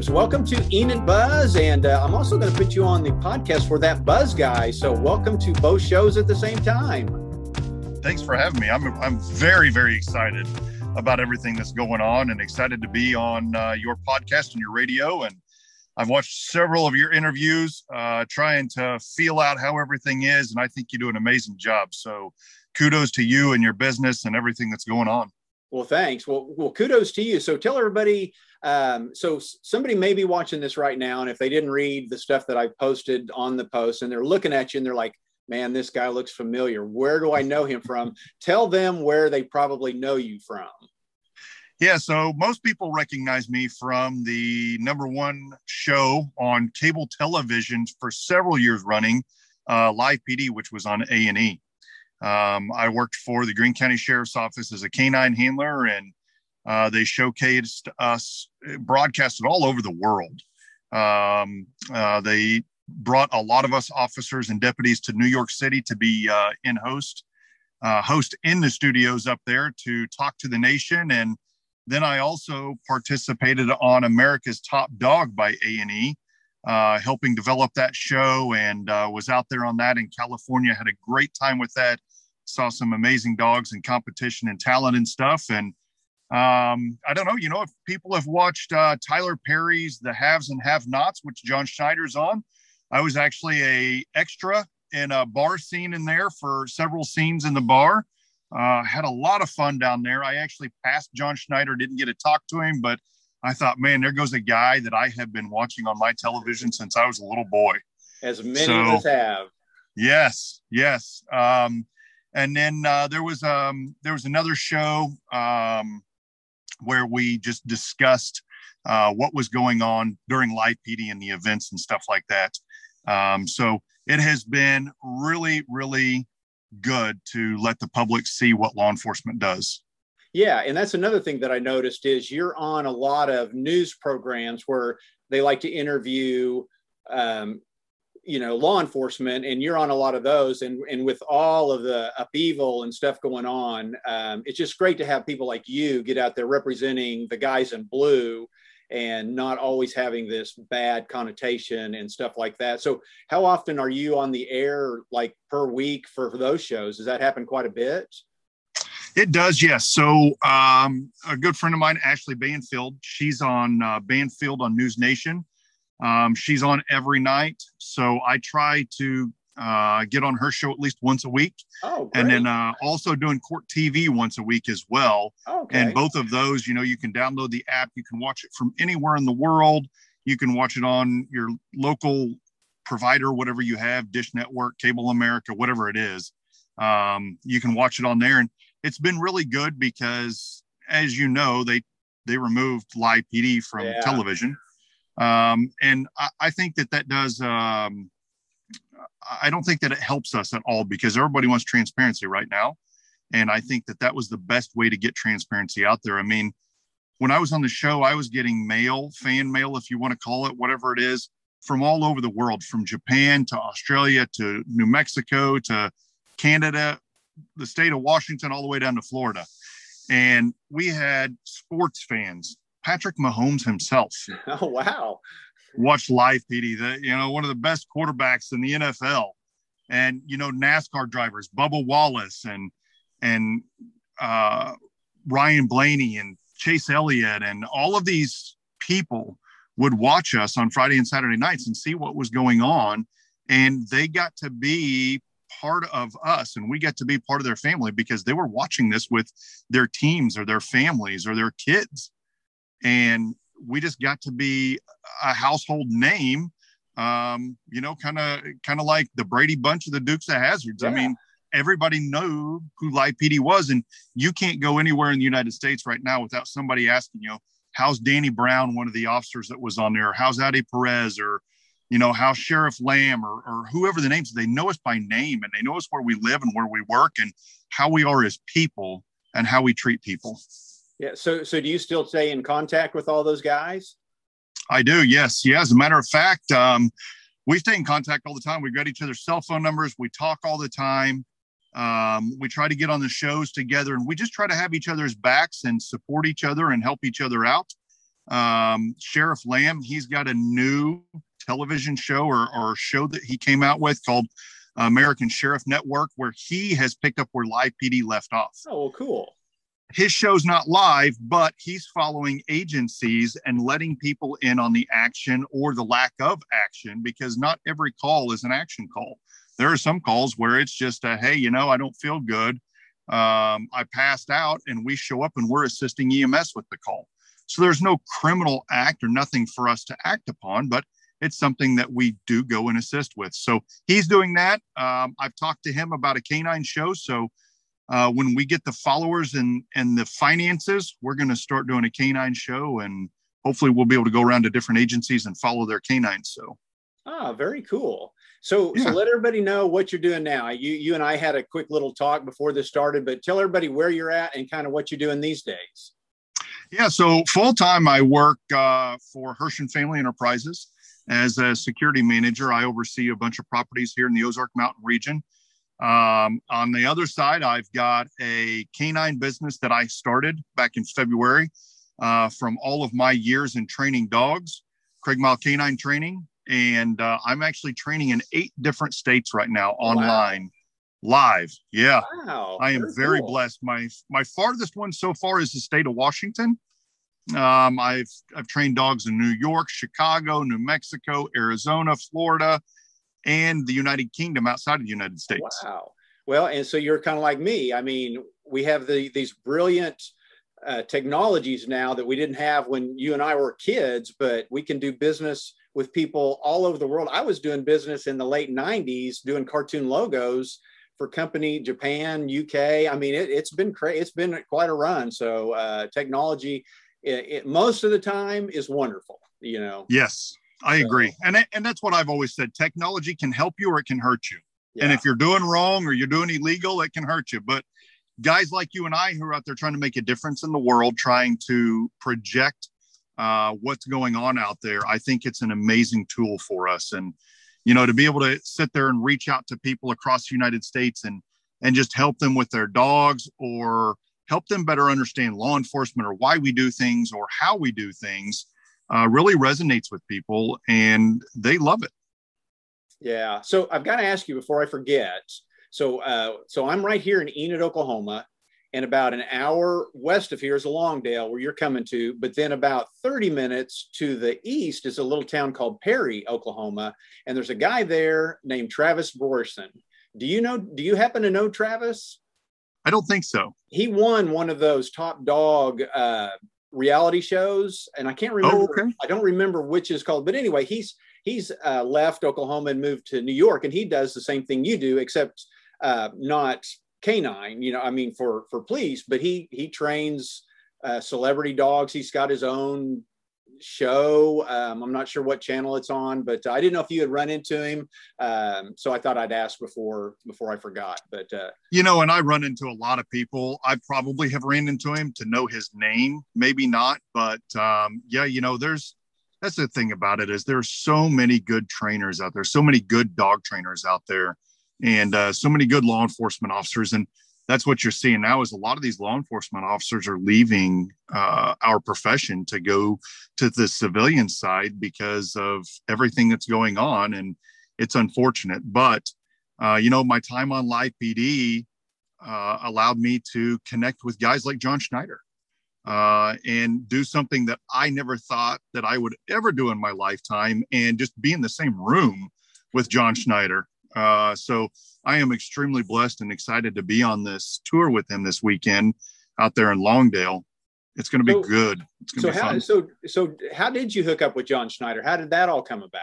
James, welcome to Enid Buzz. And uh, I'm also going to put you on the podcast for that Buzz guy. So, welcome to both shows at the same time. Thanks for having me. I'm, I'm very, very excited about everything that's going on and excited to be on uh, your podcast and your radio. And I've watched several of your interviews, uh, trying to feel out how everything is. And I think you do an amazing job. So, kudos to you and your business and everything that's going on. Well, thanks. Well, well, kudos to you. So tell everybody. Um, so somebody may be watching this right now, and if they didn't read the stuff that I posted on the post, and they're looking at you and they're like, "Man, this guy looks familiar. Where do I know him from?" tell them where they probably know you from. Yeah, so most people recognize me from the number one show on cable television for several years running, uh, Live PD, which was on A and E. Um, I worked for the Greene County Sheriff's Office as a canine handler, and uh, they showcased us, broadcasted all over the world. Um, uh, they brought a lot of us officers and deputies to New York City to be uh, in host, uh, host in the studios up there to talk to the nation. And then I also participated on America's Top Dog by A and E. Uh, helping develop that show and uh, was out there on that in California. Had a great time with that saw some amazing dogs and competition and talent and stuff. And um, I don't know, you know, if people have watched uh, Tyler Perry's The Haves and Have Nots, which John Schneider's on, I was actually a extra in a bar scene in there for several scenes in the bar. Uh, had a lot of fun down there. I actually passed John Schneider, didn't get to talk to him, but I thought, man, there goes a guy that I have been watching on my television since I was a little boy. As many so, of us have. Yes, yes. Um, and then uh, there was um, there was another show um, where we just discussed uh, what was going on during live PD and the events and stuff like that. Um, so it has been really, really good to let the public see what law enforcement does. Yeah, and that's another thing that I noticed is you're on a lot of news programs where they like to interview um, you know law enforcement and you're on a lot of those and and with all of the upheaval and stuff going on um, it's just great to have people like you get out there representing the guys in blue and not always having this bad connotation and stuff like that. So how often are you on the air like per week for, for those shows? Does that happen quite a bit it does, yes. So, um, a good friend of mine, Ashley Banfield, she's on uh, Banfield on News Nation. Um, she's on every night, so I try to uh, get on her show at least once a week, oh, and then uh, also doing court TV once a week as well. Okay. And both of those, you know, you can download the app, you can watch it from anywhere in the world. You can watch it on your local provider, whatever you have, Dish Network, Cable America, whatever it is. Um, you can watch it on there, and it's been really good because, as you know, they they removed live PD from yeah. television. Um, and I, I, think that that does. Um, I don't think that it helps us at all because everybody wants transparency right now, and I think that that was the best way to get transparency out there. I mean, when I was on the show, I was getting mail, fan mail, if you want to call it, whatever it is, from all over the world, from Japan to Australia to New Mexico to Canada, the state of Washington, all the way down to Florida. And we had sports fans Patrick Mahomes himself. Oh wow! Watch live PD. The you know one of the best quarterbacks in the NFL, and you know NASCAR drivers, Bubba Wallace and and uh, Ryan Blaney and Chase Elliott and all of these people would watch us on Friday and Saturday nights and see what was going on, and they got to be part of us and we get to be part of their family because they were watching this with their teams or their families or their kids. And we just got to be a household name um, you know kind of kind of like the brady bunch of the dukes of hazards. Yeah. i mean everybody knew who live pd was and you can't go anywhere in the united states right now without somebody asking you know, how's danny brown one of the officers that was on there? How's Ade perez or you know how sheriff lamb or, or whoever the names they know us by name and they know us where we live and where we work and how we are as people and how we treat people yeah. So, so do you still stay in contact with all those guys? I do. Yes. Yeah. As a matter of fact, um, we stay in contact all the time. We've got each other's cell phone numbers. We talk all the time. Um, we try to get on the shows together and we just try to have each other's backs and support each other and help each other out. Um, Sheriff Lamb, he's got a new television show or, or show that he came out with called American Sheriff Network, where he has picked up where Live PD left off. Oh, well, cool. His show's not live, but he's following agencies and letting people in on the action or the lack of action because not every call is an action call. There are some calls where it's just a, hey, you know, I don't feel good. Um, I passed out, and we show up and we're assisting EMS with the call. So there's no criminal act or nothing for us to act upon, but it's something that we do go and assist with. So he's doing that. Um, I've talked to him about a canine show. So uh, when we get the followers and and the finances, we're going to start doing a canine show, and hopefully we'll be able to go around to different agencies and follow their canines. So. Ah, very cool. So, yeah. so let everybody know what you're doing now. You, you and I had a quick little talk before this started, but tell everybody where you're at and kind of what you're doing these days. Yeah, so full time I work uh, for Herschend Family Enterprises as a security manager. I oversee a bunch of properties here in the Ozark Mountain region. Um, on the other side, I've got a canine business that I started back in February uh, from all of my years in training dogs, Craigmile Canine Training. And uh, I'm actually training in eight different states right now online. Wow. Live, yeah. Wow, I am very cool. blessed. My my farthest one so far is the state of Washington. Um, I've I've trained dogs in New York, Chicago, New Mexico, Arizona, Florida, and the United Kingdom outside of the United States. Wow. Well, and so you're kind of like me. I mean, we have the these brilliant uh, technologies now that we didn't have when you and I were kids, but we can do business with people all over the world. I was doing business in the late 90s doing cartoon logos for company Japan, UK. I mean, it, has been crazy. It's been quite a run. So uh, technology it, it, most of the time is wonderful you know? Yes i so, agree. And and that's what i've always said technology can help you or it can hurt you. Yeah. and if you're doing wrong or you're doing illegal it can hurt you. But guys like you and i who are out there trying to make a difference in the world trying to project uh, what's going on out there i think it's an amazing tool for us. And you know to be able to sit there and reach out to people across the united states and and just help them with their dogs or help them better understand law enforcement or why we do things or how we do things uh, really resonates with people and they love it. Yeah. So I've got to ask you before I forget. So, uh, so I'm right here in Enid, Oklahoma, and about an hour west of here is Longdale, where you're coming to. But then about 30 minutes to the east is a little town called Perry, Oklahoma, and there's a guy there named Travis Brorsen. Do you know? Do you happen to know Travis? I don't think so. He won one of those top dog uh, reality shows, and I can't remember. Oh, okay. I don't remember which is called, but anyway, he's he's uh, left Oklahoma and moved to New York, and he does the same thing you do, except uh, not canine. You know, I mean for for police, but he he trains uh, celebrity dogs. He's got his own show. Um, I'm not sure what channel it's on, but I didn't know if you had run into him. Um, so I thought I'd ask before before I forgot. But uh, you know, and I run into a lot of people. I probably have ran into him to know his name, maybe not, but um, yeah, you know, there's that's the thing about it is there's so many good trainers out there, so many good dog trainers out there, and uh, so many good law enforcement officers and that's what you're seeing now is a lot of these law enforcement officers are leaving uh, our profession to go to the civilian side because of everything that's going on and it's unfortunate. But uh, you know my time on live pd uh, allowed me to connect with guys like john schneider uh, and do something that i never thought that i would ever do in my lifetime and just be in the same room with john schneider uh, so I am extremely blessed and excited to be on this tour with him this weekend out there in Longdale. It's going to be so, good. It's going to so be how, fun. So, so how did you hook up with John Schneider? How did that all come about?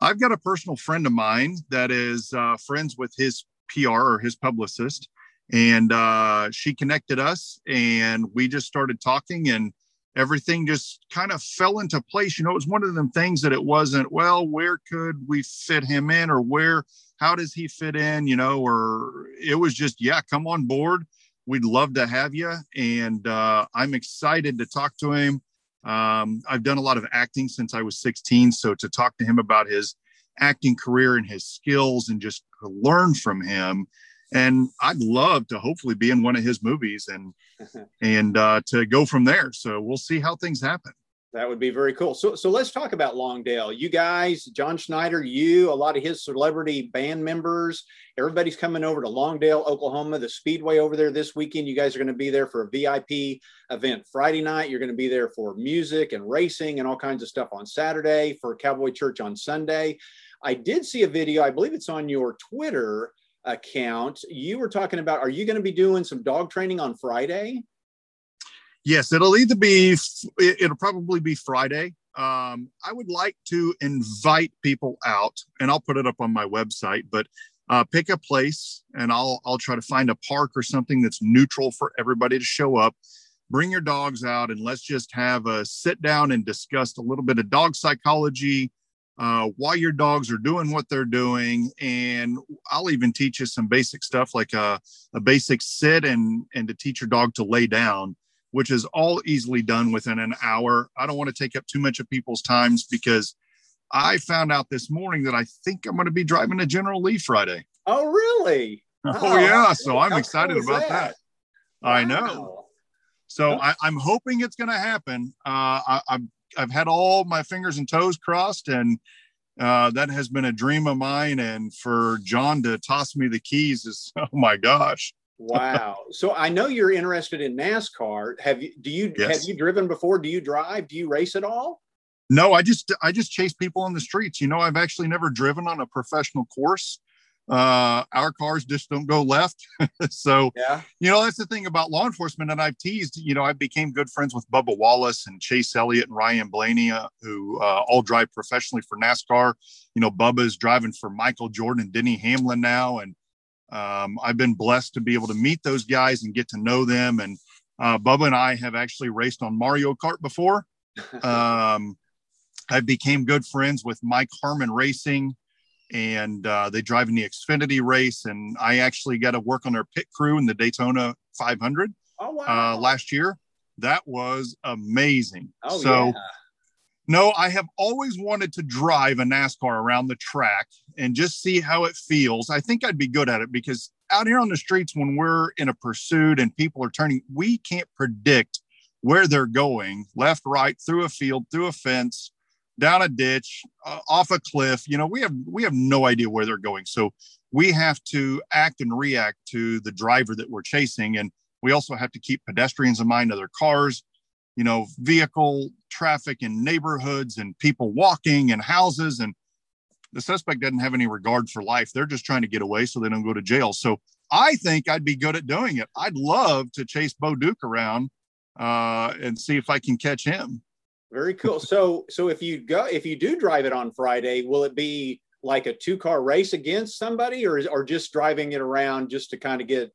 I've got a personal friend of mine that is uh, friends with his PR or his publicist, and uh, she connected us, and we just started talking, and everything just kind of fell into place. You know, it was one of them things that it wasn't, well, where could we fit him in or where, how does he fit in, you know, or it was just, yeah, come on board. We'd love to have you. And uh, I'm excited to talk to him. Um, I've done a lot of acting since I was 16. So to talk to him about his acting career and his skills and just learn from him and I'd love to hopefully be in one of his movies and and uh, to go from there. So we'll see how things happen. That would be very cool. So, so let's talk about Longdale. You guys, John Schneider, you, a lot of his celebrity band members, everybody's coming over to Longdale, Oklahoma, the Speedway over there this weekend. You guys are going to be there for a VIP event Friday night. You're going to be there for music and racing and all kinds of stuff on Saturday for Cowboy Church on Sunday. I did see a video, I believe it's on your Twitter account. You were talking about, are you going to be doing some dog training on Friday? Yes, it'll either be, it'll probably be Friday. Um, I would like to invite people out, and I'll put it up on my website. But uh, pick a place, and I'll I'll try to find a park or something that's neutral for everybody to show up. Bring your dogs out, and let's just have a sit down and discuss a little bit of dog psychology, uh, why your dogs are doing what they're doing, and I'll even teach you some basic stuff like a, a basic sit and and to teach your dog to lay down which is all easily done within an hour. I don't want to take up too much of people's times because I found out this morning that I think I'm going to be driving a General Lee Friday. Oh, really? Oh, oh yeah. So I'm excited cool about that. that. Wow. I know. So I, am hoping it's going to happen. Uh, I, I've, I've had all my fingers and toes crossed, and uh, that has been a dream of mine. And for John to toss me the keys is, oh my gosh. Wow. So I know you're interested in NASCAR. Have you do you yes. have you driven before? Do you drive? Do you race at all? No, I just I just chase people on the streets. You know, I've actually never driven on a professional course. Uh, our cars just don't go left. so, yeah. you know, that's the thing about law enforcement. And I've teased, you know, I became good friends with Bubba Wallace and Chase Elliott and Ryan Blaney, uh, who uh, all drive professionally for NASCAR. You know, Bubba is driving for Michael Jordan and Denny Hamlin now. And um, I've been blessed to be able to meet those guys and get to know them. And uh, Bubba and I have actually raced on Mario Kart before. Um, I became good friends with Mike Harmon Racing, and uh, they drive in the Xfinity race. And I actually got to work on their pit crew in the Daytona 500 oh, wow. uh, last year. That was amazing. Oh, so, yeah. No, I have always wanted to drive a NASCAR around the track and just see how it feels. I think I'd be good at it because out here on the streets, when we're in a pursuit and people are turning, we can't predict where they're going left, right, through a field, through a fence, down a ditch, uh, off a cliff. You know, we have we have no idea where they're going. So we have to act and react to the driver that we're chasing, and we also have to keep pedestrians in mind, other cars, you know, vehicle traffic in neighborhoods and people walking and houses. And the suspect doesn't have any regard for life. They're just trying to get away so they don't go to jail. So I think I'd be good at doing it. I'd love to chase Bo Duke around uh, and see if I can catch him. Very cool. So, so if you go, if you do drive it on Friday, will it be like a two car race against somebody, or or just driving it around just to kind of get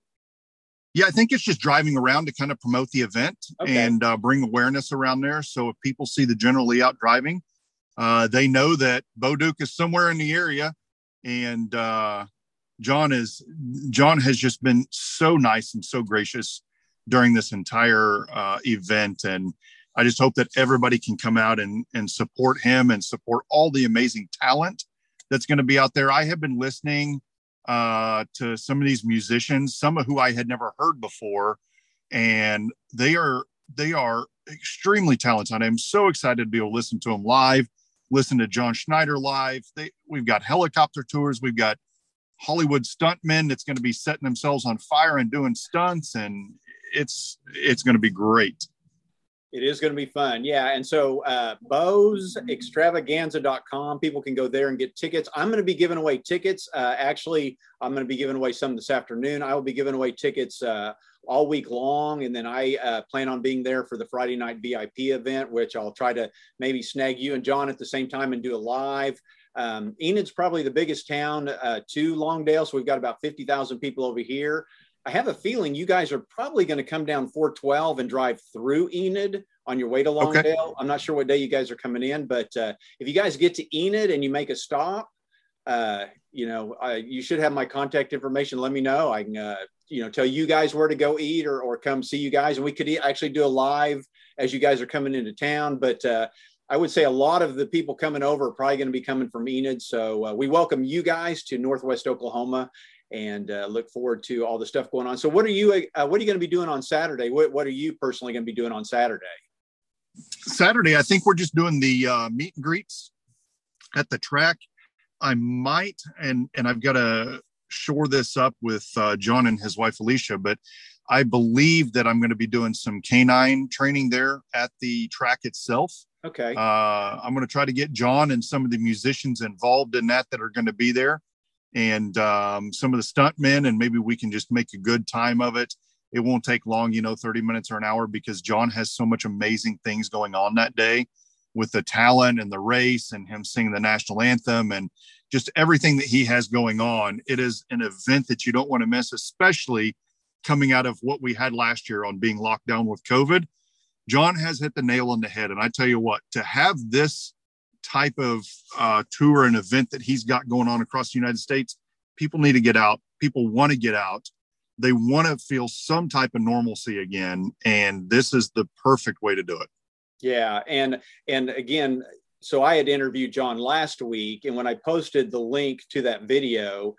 yeah, I think it's just driving around to kind of promote the event okay. and uh, bring awareness around there. So if people see the General Lee out driving, uh, they know that Bo Duke is somewhere in the area. And uh, John is John has just been so nice and so gracious during this entire uh, event. And I just hope that everybody can come out and, and support him and support all the amazing talent that's going to be out there. I have been listening uh, to some of these musicians, some of who I had never heard before, and they are they are extremely talented. I'm so excited to be able to listen to them live, listen to John Schneider live. They, we've got helicopter tours, we've got Hollywood stuntmen that's going to be setting themselves on fire and doing stunts, and it's it's going to be great. It is going to be fun. Yeah. And so uh, bowsextravaganza.com, people can go there and get tickets. I'm going to be giving away tickets. Uh, actually, I'm going to be giving away some this afternoon. I will be giving away tickets uh, all week long. And then I uh, plan on being there for the Friday night VIP event, which I'll try to maybe snag you and John at the same time and do a live. Um, Enid's probably the biggest town uh, to Longdale. So we've got about 50,000 people over here. I have a feeling you guys are probably going to come down 412 and drive through Enid on your way to Longdale. Okay. I'm not sure what day you guys are coming in, but uh, if you guys get to Enid and you make a stop, uh, you know, you should have my contact information. Let me know. I can, uh, you know, tell you guys where to go eat or, or come see you guys. And we could actually do a live as you guys are coming into town. But uh, I would say a lot of the people coming over are probably going to be coming from Enid. So uh, we welcome you guys to Northwest Oklahoma and uh, look forward to all the stuff going on. So, what are you uh, what are you going to be doing on Saturday? What, what are you personally going to be doing on Saturday? Saturday, I think we're just doing the uh, meet and greets at the track. I might, and and I've got to shore this up with uh, John and his wife Alicia, but I believe that I'm going to be doing some canine training there at the track itself. Okay. Uh, I'm going to try to get John and some of the musicians involved in that that are going to be there, and um, some of the stuntmen, and maybe we can just make a good time of it. It won't take long, you know, 30 minutes or an hour, because John has so much amazing things going on that day with the talent and the race and him singing the national anthem and just everything that he has going on. It is an event that you don't want to miss, especially coming out of what we had last year on being locked down with COVID. John has hit the nail on the head. And I tell you what, to have this type of uh, tour and event that he's got going on across the United States, people need to get out. People want to get out. They want to feel some type of normalcy again. And this is the perfect way to do it. Yeah. And, and again, so I had interviewed John last week, and when I posted the link to that video,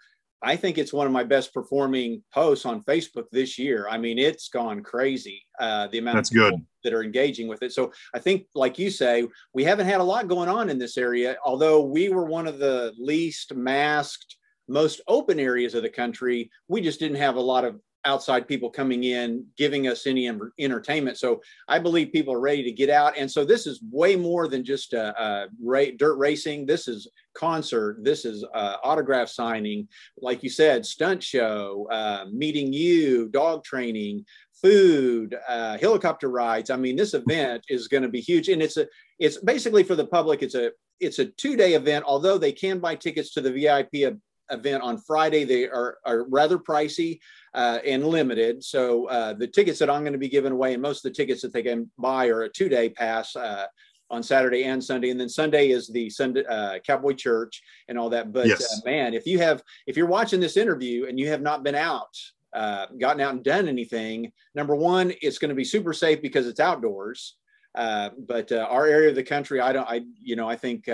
I think it's one of my best performing posts on Facebook this year. I mean, it's gone crazy. Uh, the amount That's of people good. that are engaging with it. So I think, like you say, we haven't had a lot going on in this area. Although we were one of the least masked, most open areas of the country, we just didn't have a lot of outside people coming in giving us any entertainment. So i believe people are ready to get out. And so this is way more than just a, a ra- dirt racing. This is concert. This is uh, autograph signing. Like you said stunt show uh, meeting you dog training food uh, helicopter rides. I mean this event is going to be huge. And it's a it's basically for the public it's a it's a two day event although they can buy tickets to the vip event on Friday. They are, are rather pricey uh, and limited. So uh, the tickets that I'm going to be giving away, and most of the tickets that they can buy are a two day pass. Uh, on Saturday and Sunday, and then Sunday is the Sunday uh, Cowboy Church and all that. But yes. Uh, man, if you have, if you're watching this interview and you have not been out, uh, gotten out and done anything, number one, it's going to be super safe because it's outdoors. but our area of the country, I don't, I, you know, I think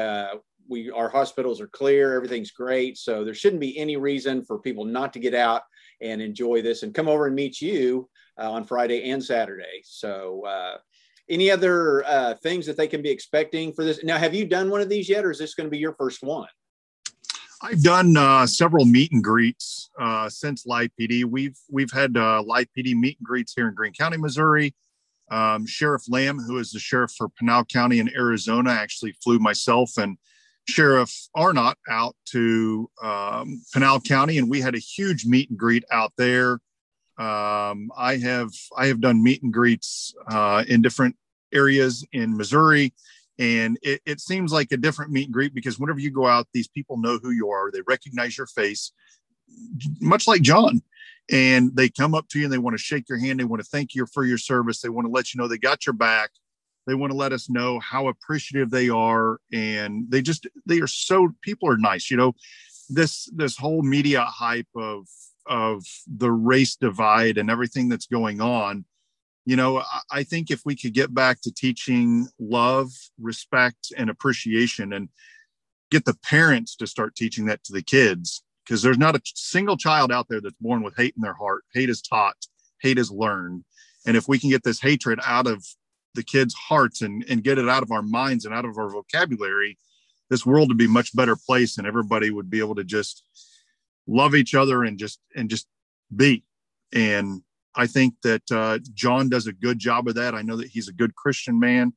we our hospitals are clear everything's great so there shouldn't be any reason for people not to get out and enjoy this and come over and meet you uh, on friday and saturday so uh, any other uh, things that they can be expecting for this now have you done one of these yet or is this going to be your first one I've done uh, several meet and greets uh, since Live PD. We've we've had uh, Live PD meet and greets here in Greene County, Missouri. Um, sheriff Lamb, who is the sheriff for Pinal County in Arizona, actually flew myself and Sheriff Arnott out to um, Pinal County, and we had a huge meet and greet out there. Um, I have I have done meet and greets uh, in different areas in Missouri, and it, it, seems like a different meet and greet because whenever you go out, these people know who you are. They recognize your face, much like John, and they come up to you and they want to shake your hand. They want to thank you for your service. They want to let you know they got your back they want to let us know how appreciative they are and they just they are so people are nice you know? This this whole media hype of of the race divide and everything that's going on you know i think if we could get back to teaching love respect and appreciation and get the parents to start teaching that to the kids because there's not a single child out there that's born with hate in their heart. Hate is taught. Hate is learned. And if we can get this hatred out of the kids' hearts and, and get it out of our minds and out of our vocabulary, this world would be much better place and everybody would be able to just love each other and just and just be. And I think that uh, John does a good job of that. I know that he's a good Christian man,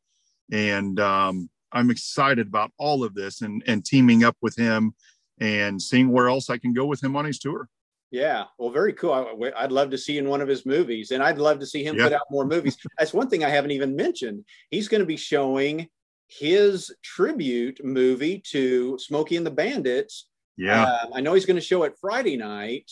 and um, I'm excited about all of this and and teaming up with him and seeing where else I can go with him on his tour. Yeah, well, very cool. I, would love to see in one of his movies, and I'd love to see him yeah. put out more movies. That's one thing I haven't even mentioned. He's going to be showing his tribute movie to Smokey and the Bandits. Yeah, uh, I know he's going to show it Friday night.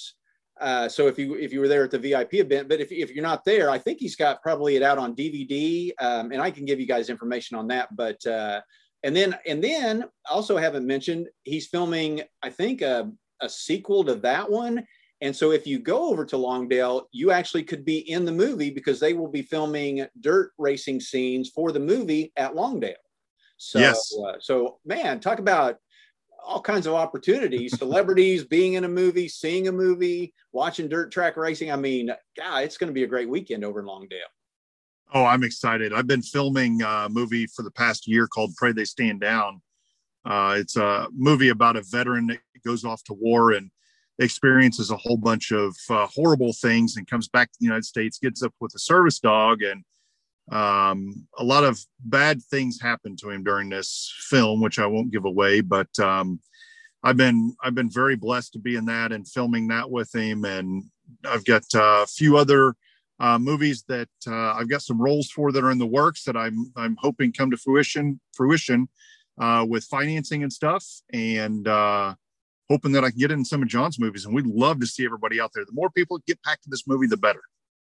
Uh, so if you if you were there at the VIP event, but if if you're not there, I think he's got probably it out on DVD, um, and I can give you guys information on that. But uh, and then and then also haven't mentioned he's filming, I think a, a sequel to that one and so if you go over to Longdale, you actually could be in the movie because they will be filming dirt racing scenes for the movie at Longdale. So, yes. Uh, so man, talk about all kinds of opportunities, celebrities being in a movie, seeing a movie, watching dirt track racing. I mean, God, it's going to be a great weekend over in Longdale. Oh, I'm excited. I've been filming a movie for the past year called Pray They Stand Down. Uh, it's a movie about a veteran that goes off to war and experiences a whole bunch of uh, horrible things and comes back to the United States, gets up with a service dog, and um, a lot of bad things happen to him during this film, which I won't give away. But um, I've been I've been very blessed to be in that and filming that with him, and I've got uh, a few other uh, movies that uh, I've got some roles for that are in the works that I'm I'm hoping come to fruition fruition uh, with financing and stuff, and uh, hoping that I can get in some of John's movies. And we'd love to see everybody out there. The more people get packed to this movie, the better.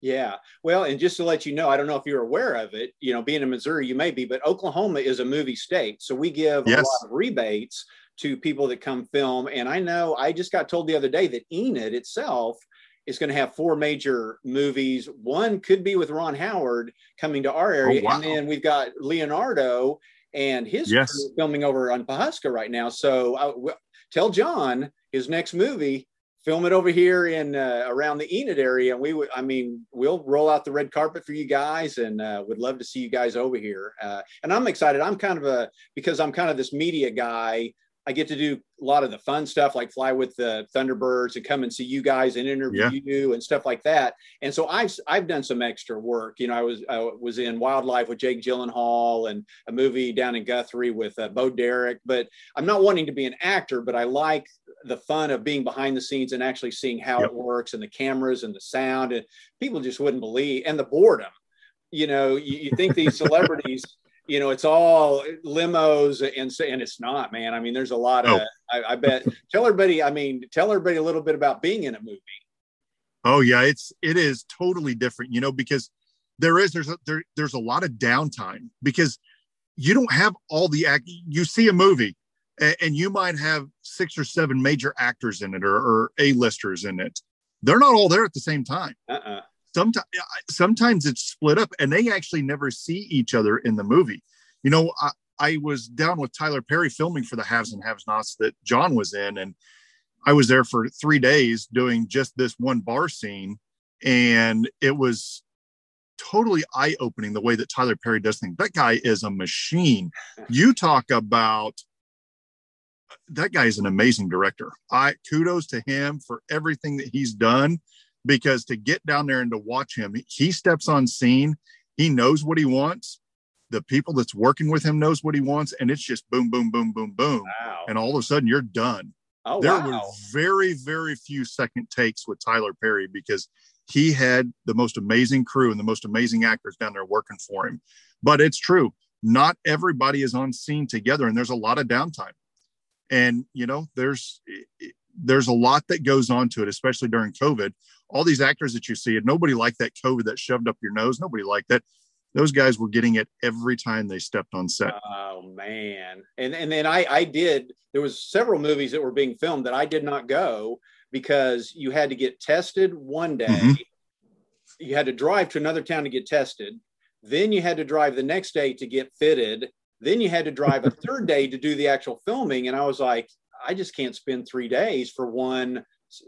Yeah. Well, and just to let you know, I don't know if you're aware of it, you know, being in Missouri, you may be, but Oklahoma is a movie state. So we give yes. a lot of rebates to people that come film. And I know I just got told the other day that Enid itself is going to have four major movies. One could be with Ron Howard coming to our oh, area. Oh, wow. And then we've got Leonardo and his yes. filming over on Pawhuska right now. So uh, I, w- tell John his next movie film it over here in uh, around the Enid area. And we would, I mean, we'll roll out the red carpet for you guys and uh, would love to see you guys over here. Uh, and I'm excited. I'm kind of a, because I'm kind of this media guy, I get to do a lot of the fun stuff like fly with the Thunderbirds and come and see you guys and interview yeah. you and stuff like that. And so I've I've done some extra work. You know, I was I was in Wildlife with Jake Gyllenhaal and a movie down in Guthrie with uh, Bo Derek. But I'm not wanting to be an actor, but I like the fun of being behind the scenes and actually seeing how yep. it works and the cameras and the sound. And people just wouldn't believe and the boredom. You know, you, you think these celebrities you know, it's all limos and and it's not, man. I mean, there's a lot of. Oh. I, I, bet. tell everybody. I mean, tell everybody a little bit about being in a movie. Oh yeah, it's it is totally different, you know, because there is there's a, there there's a lot of downtime because you don't have all the act. You see a movie, and, and you might have six or seven major actors in it or, or a-listers in it. They're not all there at the same time. Uh-uh sometimes sometimes it's split up and they actually never see each other in the movie. You know I, I was down with tyler perry filming for the haves and haves nots that john was in and i was there for three days doing just this one bar scene and it was totally eye-opening the way that tyler perry does things. That guy is a machine. You talk about that guy is an amazing director. I kudos to him for everything that he's done because to get down there and to watch him, he steps on scene, he knows what he wants. The people that's working with him knows what he wants, and it's just boom, boom, boom, boom, boom, wow. and all of a sudden you're done. Oh, there wow. were very, very few second takes with Tyler Perry because he had the most amazing crew and the most amazing actors down there working for him. But it's true, not everybody is on scene together, and there's a lot of downtime. And you know, there's there's a lot that goes on to it, especially during COVID all these actors that you see, and nobody liked that COVID that shoved up your nose. Nobody liked that. Those guys were getting it every time they stepped on set. Oh man! And and then I I did. There was several movies that were being filmed that I did not go because you had to get tested one day. Mm-hmm. You had to drive to another town to get tested. Then you had to drive the next day to get fitted. Then you had to drive a third day to do the actual filming. And I was like, I just can't spend three days for one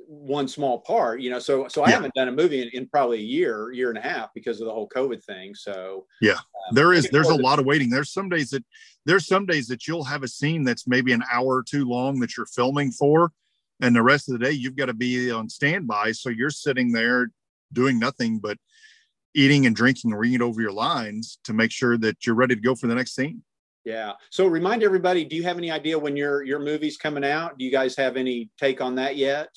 one small part, you know. So so I yeah. haven't done a movie in, in, probably a year, year and a half because of the whole COVID thing. So yeah, um, there is there's a lot of waiting. There's some days that there's some days that you'll have a scene that's maybe an hour or two long that you're filming for, and the rest of the day you've got to be on standby. So you're sitting there doing nothing but eating and drinking and reading over your lines to make sure that you're ready to go for the next scene. Yeah. So remind everybody, do you have any idea when your your movie's coming out? Do you guys have any take on that yet?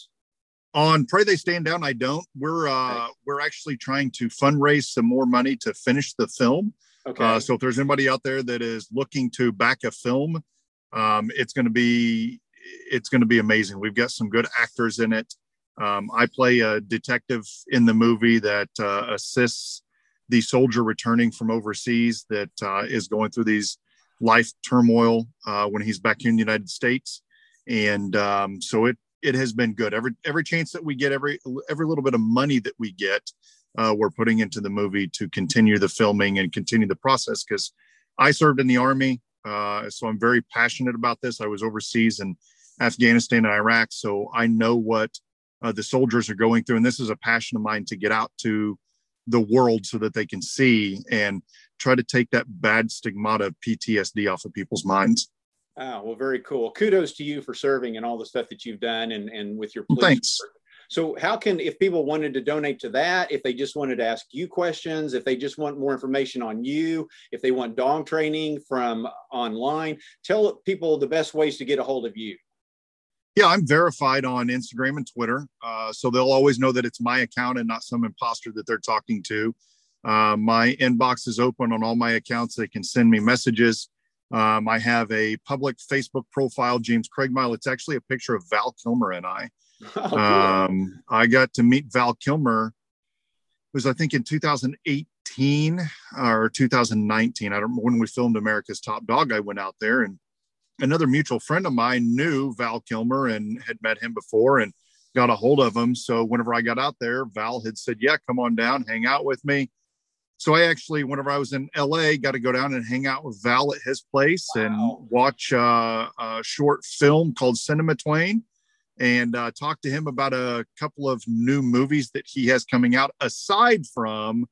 On Pray They Stand Down, I don't. We're uh, we're actually trying to fundraise some more money to finish the film. Okay. Uh, so if there's anybody out there that is looking to back a film, um, it's going to be it's going to be amazing. We've got some good actors in it. Um, I play a detective in the movie that uh, assists the soldier returning from overseas that uh, is going through these life turmoil uh, when he's back here in the United States. And um, so it it has been good. Every every chance that we get, every every little bit of money that we get, uh, we're putting into the movie to continue the filming and continue the process. Because I served in the army, uh, so I'm very passionate about this. I was overseas in Afghanistan and Iraq, so I know what uh, the soldiers are going through, and this is a passion of mine to get out to the world so that they can see and try to take that bad stigmata of PTSD off of people's minds. Oh, well, very cool. Kudos to you for serving and all the stuff that you've done and, and with your police Thanks. Work. So, how can, if people wanted to donate to that, if they just wanted to ask you questions, if they just want more information on you, if they want dog training from online, tell people the best ways to get a hold of you. Yeah, I'm verified on Instagram and Twitter. Uh, so they'll always know that it's my account and not some imposter that they're talking to. Uh, my inbox is open on all my accounts. They can send me messages. Um, I have a public Facebook profile, James Craigmile. It's actually a picture of Val Kilmer and I. Oh, cool. um, I got to meet Val Kilmer. It was I think in 2018 or 2019. I don't know when we filmed America's Top Dog. I went out there, and another mutual friend of mine knew Val Kilmer and had met him before and got a hold of him. So whenever I got out there, Val had said, "Yeah, come on down, hang out with me." So I actually, whenever I was in LA, got to go down and hang out with Val at his place wow. and watch uh, a short film called Citizen Twain and uh, talk to him about a couple of new movies that he has coming out aside from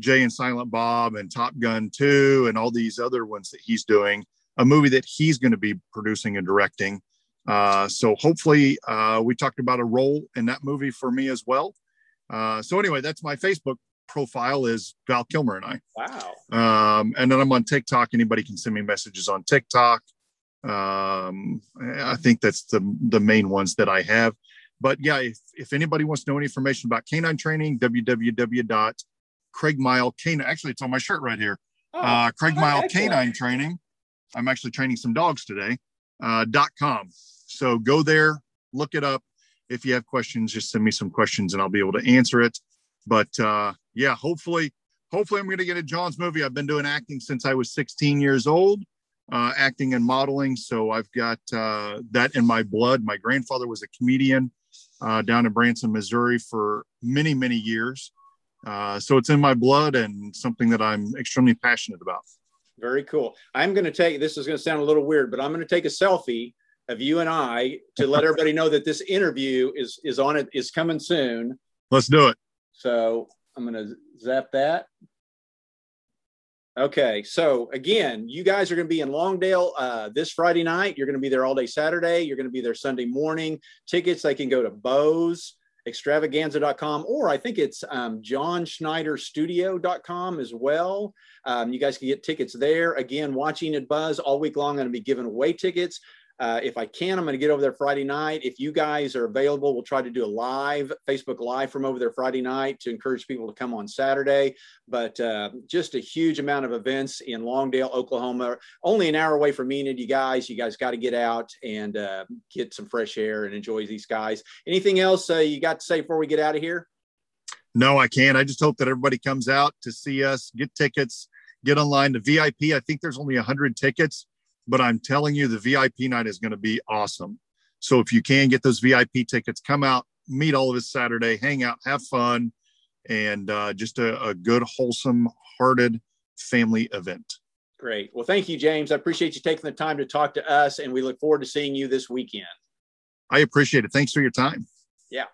Jay and Silent Bob and Top Gun 2 and all these other ones that he's doing, a movie that he's going to be producing and directing. Uh, so hopefully, uh, we talked about a role in that movie for me as well. Uh, so anyway, that's my Facebook profile is Val Kilmer and I. Wow. Um, and then I'm on TikTok. Anybody can send me messages on TikTok. Um, I think that's the the main ones that I have. But yeah, if, if anybody wants to know any information about canine training, www.craigmile canine. Actually, it's on my shirt right here. Oh, uh, Craigmile Canine Training. I'm actually training some dogs today. Uh, dot com. So go there, look it up. If you have questions, just send me some questions and I'll be able to answer it. But uh, yeah, hopefully, hopefully I'm going to get a John's movie. I've been doing acting since I was 16 years old uh, acting and modeling. So I've got uh, that in my blood. My grandfather was a comedian uh, down in Branson, Missouri for many, many years. Uh, so it's in my blood and something that I'm extremely passionate about. Very cool. I'm going to take this is going to sound a little weird, but I'm going to take a selfie of you and I to let everybody know that this interview is is on it is coming soon. Let's do it. So I'm going to zap that. Okay, so again, you guys are going to be in Longdale uh, this Friday night. You're going to be there all day Saturday. You're going to be there Sunday morning. Tickets, they can go to Bose extravaganza.com or I think it's um, johnschneiderstudio.com as well. Um, you guys can get tickets there. Again, watching at Buzz all week long. I'm going to be giving away tickets. Uh, if I can, I'm going to get over there Friday night. If you guys are available, we'll try to do a live Facebook Live from over there Friday night to encourage people to come on Saturday. But uh, just a huge amount of events in Longdale, Oklahoma. Only an hour away from me and you guys. You guys got to get out and uh, get some fresh air and enjoy these guys. Anything else uh, you got to say before we get out of here? No, I can't. I just hope that everybody comes out to see us, get tickets, get online. The VIP, I think there's only 100 tickets but I'm telling you, the VIP night is going to be awesome. So if you can get those VIP tickets, come out, meet all of us Saturday, hang out, have fun, and uh, just a, a good, wholesome hearted family event. Great. Well, thank you, James. I appreciate you taking the time to talk to us, and we look forward to seeing you this weekend. I appreciate it. Thanks for your time. Yeah.